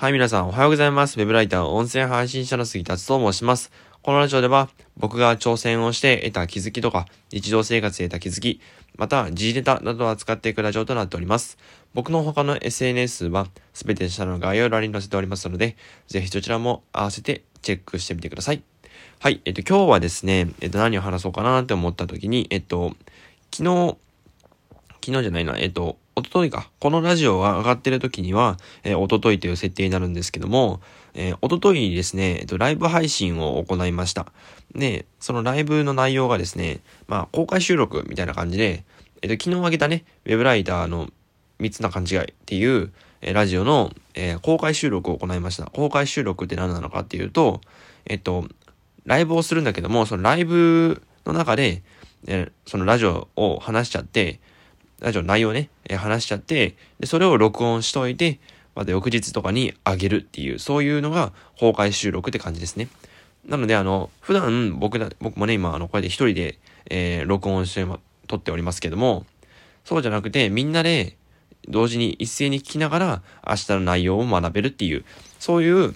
はい、皆さんおはようございます。ウェブライター、音声配信者の杉達と申します。このラジオでは、僕が挑戦をして得た気づきとか、日常生活で得た気づき、また、時事ネタなどを扱っていくラジオとなっております。僕の他の SNS は、すべて下の概要欄に載せておりますので、ぜひそちらも合わせてチェックしてみてください。はい、えっと、今日はですね、えっと、何を話そうかなって思った時に、えっと、昨日、昨日じゃないな、えっと、おとといか。このラジオが上がってる時には、えー、おとといという設定になるんですけども、えー、おとといですね、えっと、ライブ配信を行いました。で、そのライブの内容がですね、まあ、公開収録みたいな感じで、えっと、昨日あげたね、ウェブライターの3つな勘違いっていう、えー、ラジオの、えー、公開収録を行いました。公開収録って何なのかっていうと、えっと、ライブをするんだけども、そのライブの中で、えー、そのラジオを話しちゃって、ラジオの内容ね、えー、話しちゃって、で、それを録音しといて、また翌日とかにあげるっていう、そういうのが公開収録って感じですね。なので、あの、普段僕だ、僕もね、今、あの、こうやって一人で、えー、録音して、撮っておりますけども、そうじゃなくて、みんなで、同時に一斉に聞きながら、明日の内容を学べるっていう、そういう、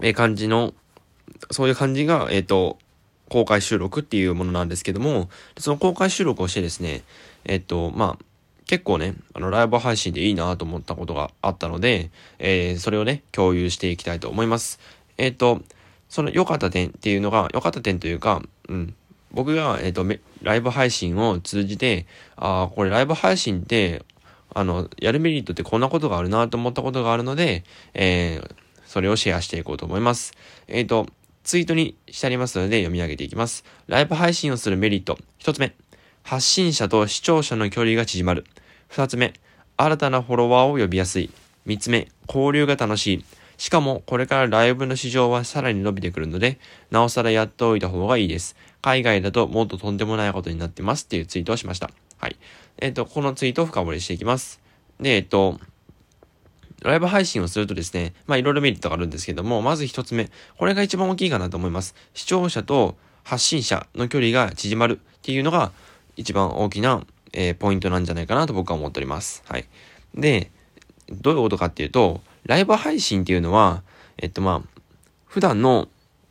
えー、感じの、そういう感じが、えっ、ー、と、公開収録っていうものなんですけども、その公開収録をしてですね、えっと、まあ、結構ね、あの、ライブ配信でいいなと思ったことがあったので、えー、それをね、共有していきたいと思います。えっと、その良かった点っていうのが、良かった点というか、うん、僕が、えっと、ライブ配信を通じて、ああ、これライブ配信って、あの、やるメリットってこんなことがあるなと思ったことがあるので、えー、それをシェアしていこうと思います。えっ、と、ツイートにしてありますので読み上げていきます。ライブ配信をするメリット。一つ目、発信者と視聴者の距離が縮まる。二つ目、新たなフォロワーを呼びやすい。三つ目、交流が楽しい。しかも、これからライブの市場はさらに伸びてくるので、なおさらやっておいた方がいいです。海外だともっととんでもないことになってますっていうツイートをしました。はい。えっ、ー、と、このツイートを深掘りしていきます。で、えっ、ー、と、ライブ配信をするとですね、まあいろいろメリットがあるんですけども、まず一つ目、これが一番大きいかなと思います。視聴者と発信者の距離が縮まるっていうのが一番大きな、えー、ポイントなんじゃないかなと僕は思っております。はい。で、どういうことかっていうと、ライブ配信っていうのは、えっとまあ、普段の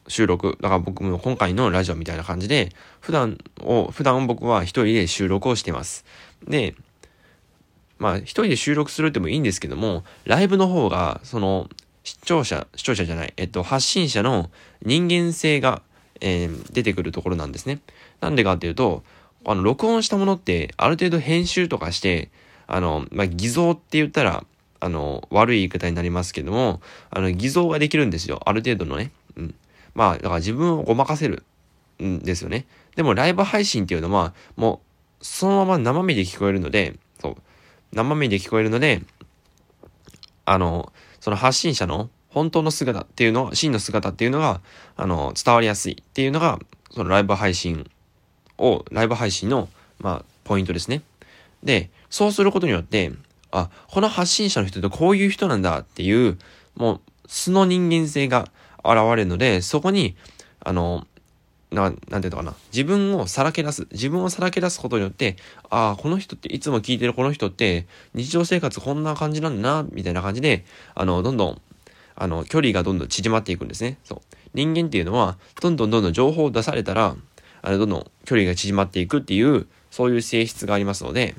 収録、だから僕も今回のラジオみたいな感じで、普段を、普段僕は一人で収録をしてます。で、まあ、一人で収録するってもいいんですけども、ライブの方が、その、視聴者、視聴者じゃない、えっと、発信者の人間性が、えー、出てくるところなんですね。なんでかっていうと、あの、録音したものって、ある程度編集とかして、あの、まあ、偽造って言ったら、あの、悪い言い方になりますけども、あの、偽造ができるんですよ。ある程度のね。うん。まあ、だから自分をごまかせるんですよね。でも、ライブ配信っていうのは、もう、そのまま生身で聞こえるので、そう。生身で聞こえるので、あの、その発信者の本当の姿っていうの、真の姿っていうのが、あの、伝わりやすいっていうのが、そのライブ配信を、ライブ配信の、まあ、ポイントですね。で、そうすることによって、あ、この発信者の人ってこういう人なんだっていう、もう、素の人間性が現れるので、そこに、あの、な、なんていうのかな。自分をさらけ出す。自分をさらけ出すことによって、ああ、この人って、いつも聞いてるこの人って、日常生活こんな感じなんだな、みたいな感じで、あの、どんどん、あの、距離がどんどん縮まっていくんですね。そう。人間っていうのは、どんどんどんどん情報を出されたら、あの、どんどん距離が縮まっていくっていう、そういう性質がありますので、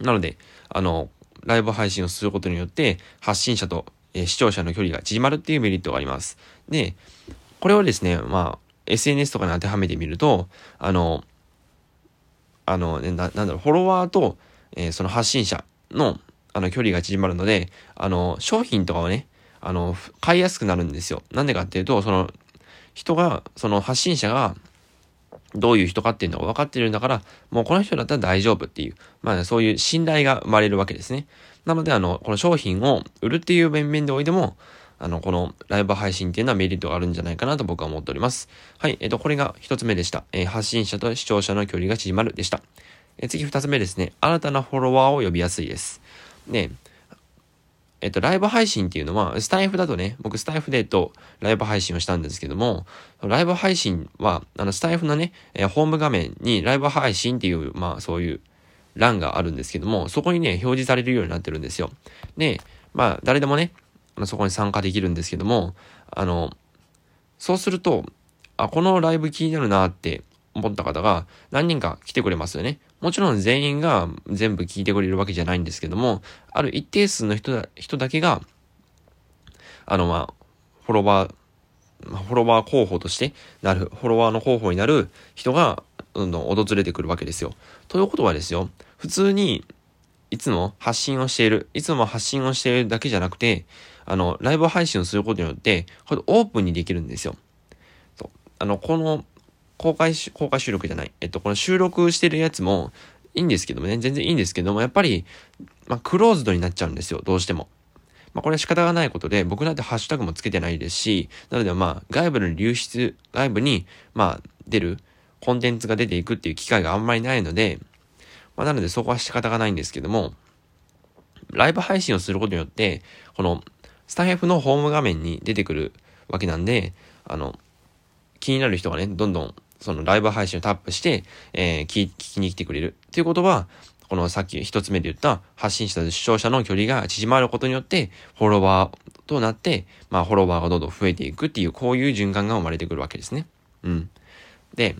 なので、あの、ライブ配信をすることによって、発信者と、えー、視聴者の距離が縮まるっていうメリットがあります。で、これをですね、まあ、SNS とかに当てはめてみると、あの、あの、ね、な、なんだろう、フォロワーと、えー、その発信者の、あの、距離が縮まるので、あの、商品とかをね、あの、買いやすくなるんですよ。なんでかっていうと、その、人が、その発信者が、どういう人かっていうのが分かってるんだから、もうこの人だったら大丈夫っていう、まあそういう信頼が生まれるわけですね。なので、あの、この商品を売るっていう面々でおいても、あの、このライブ配信っていうのはメリットがあるんじゃないかなと僕は思っております。はい。えっ、と、これが一つ目でした。えー、発信者と視聴者の距離が縮まるでした。えー、次二つ目ですね。新たなフォロワーを呼びやすいです。で、えっと、ライブ配信っていうのは、スタイフだとね、僕スタイフでとライブ配信をしたんですけども、ライブ配信は、あの、スタイフのね、えー、ホーム画面にライブ配信っていう、まあそういう欄があるんですけども、そこにね、表示されるようになってるんですよ。で、まあ、誰でもね、そこに参加できるんですけども、あの、そうすると、あ、このライブ気になるなって思った方が何人か来てくれますよね。もちろん全員が全部聞いてくれるわけじゃないんですけども、ある一定数の人だ人だけが、あの、まあ、フォロワー、フォロワー候補としてなる、フォロワーの候補になる人がどんどん訪れてくるわけですよ。ということはですよ、普通にいつも発信をしている、いつも発信をしているだけじゃなくて、あの、ライブ配信をすることによって、これオープンにできるんですよ。そう。あの、この、公開し、公開収録じゃない。えっと、この収録してるやつもいいんですけどもね、全然いいんですけども、やっぱり、まあ、クローズドになっちゃうんですよ、どうしても。まあ、これは仕方がないことで、僕なんてハッシュタグもつけてないですし、なのでまあ、外部の流出、外部に、まあ、出る、コンテンツが出ていくっていう機会があんまりないので、まあ、なのでそこは仕方がないんですけども、ライブ配信をすることによって、この、スタイフのホーム画面に出てくるわけなんで、あの、気になる人がね、どんどん、そのライブ配信をタップして、えー、聞きに来てくれる。っていうことは、このさっき一つ目で言った発信者と視聴者の距離が縮まることによって、フォロワーとなって、まあフォロワーがどんどん増えていくっていう、こういう循環が生まれてくるわけですね。うん。で、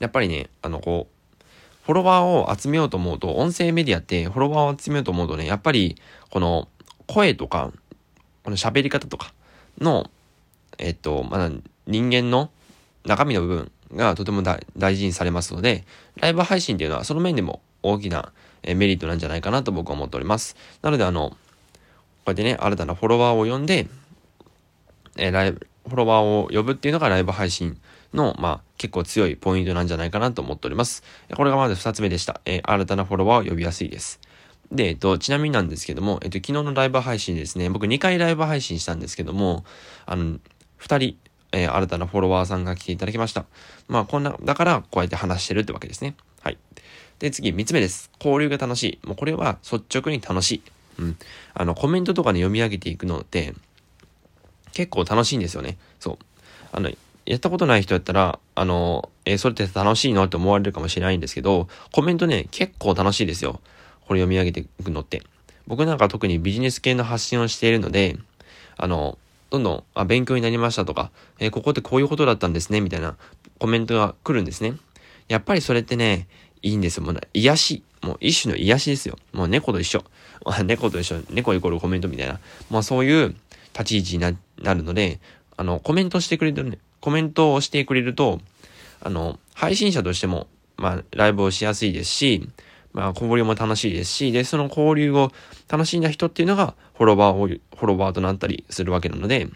やっぱりね、あの、こう、フォロワーを集めようと思うと、音声メディアってフォロワーを集めようと思うとね、やっぱり、この、声とか、この喋り方とかの、えっと、まあ、人間の中身の部分がとても大事にされますので、ライブ配信っていうのはその面でも大きなメリットなんじゃないかなと僕は思っております。なので、あの、こうやってね、新たなフォロワーを呼んで、えライブ、フォロワーを呼ぶっていうのがライブ配信の、まあ、結構強いポイントなんじゃないかなと思っております。これがまず二つ目でした。えー、新たなフォロワーを呼びやすいです。で、えっと、ちなみになんですけども、えっと、昨日のライブ配信ですね、僕2回ライブ配信したんですけども、あの、2人、えー、新たなフォロワーさんが来ていただきました。まあ、こんな、だから、こうやって話してるってわけですね。はい。で、次、3つ目です。交流が楽しい。もうこれは率直に楽しい。うん。あの、コメントとかで読み上げていくのって、結構楽しいんですよね。そう。あの、やったことない人やったら、あの、えー、それって楽しいのって思われるかもしれないんですけど、コメントね、結構楽しいですよ。これ読み上げていくのって。僕なんか特にビジネス系の発信をしているので、あの、どんどん、あ、勉強になりましたとか、えー、ここってこういうことだったんですね、みたいなコメントが来るんですね。やっぱりそれってね、いいんですよ。もう癒し。もう一種の癒しですよ。もう猫と一緒。猫と一緒。猫イコールコメントみたいな。まあそういう立ち位置にななるので、あの、コメントしてくれるね、コメントをしてくれると、あの、配信者としても、まあ、ライブをしやすいですし、まあ、交流も楽しいですし、で、その交流を楽しんだ人っていうのが、フォロワーを、フォロワーとなったりするわけなので、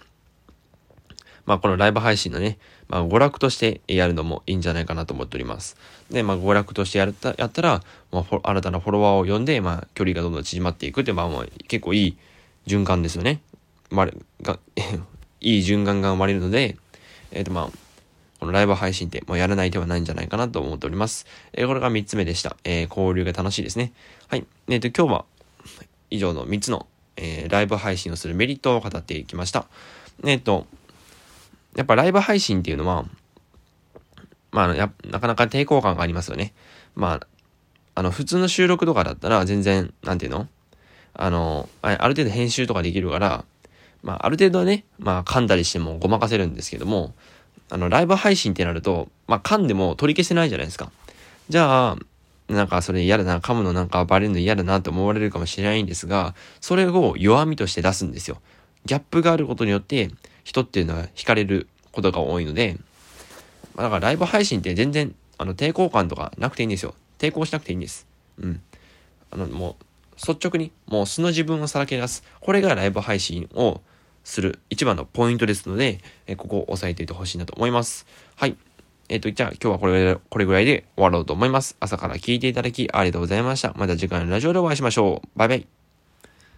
まあ、このライブ配信のね、まあ、娯楽としてやるのもいいんじゃないかなと思っております。で、まあ、娯楽としてやった、やったら、まあ、新たなフォロワーを呼んで、まあ、距離がどんどん縮まっていくって、まあ、まあ、結構いい循環ですよね。まあ、が、いい循環が生まれるので、えっ、ー、と、まあ、このライブ配信ってもうやらない手はないんじゃないかなと思っております。えー、これが3つ目でした。えー、交流が楽しいですね。はい。えっ、ー、と、今日は以上の3つの、え、ライブ配信をするメリットを語っていきました。えっ、と、やっぱライブ配信っていうのは、まあ、なかなか抵抗感がありますよね。まあ、あの、普通の収録とかだったら全然、なんていうの？あの、ある程度編集とかできるから、まあ、ある程度ね、まあ、噛んだりしてもごまかせるんですけども、あの、ライブ配信ってなると、まあ、噛んでも取り消せないじゃないですか。じゃあ、なんかそれ嫌だな、噛むのなんかバレるの嫌だなって思われるかもしれないんですが、それを弱みとして出すんですよ。ギャップがあることによって、人っていうのは惹かれることが多いので、まあ、だからライブ配信って全然、あの、抵抗感とかなくていいんですよ。抵抗しなくていいんです。うん。あの、もう、率直に、もう素の自分をさらけ出す。これがライブ配信をする一番のポイントですので、えここを押さえておいてほしいなと思います。はい。えっ、ー、と、じゃあ今日はこれぐらい、これぐらいで終わろうと思います。朝から聞いていただきありがとうございました。また次回のラジオでお会いしましょう。バイバイ。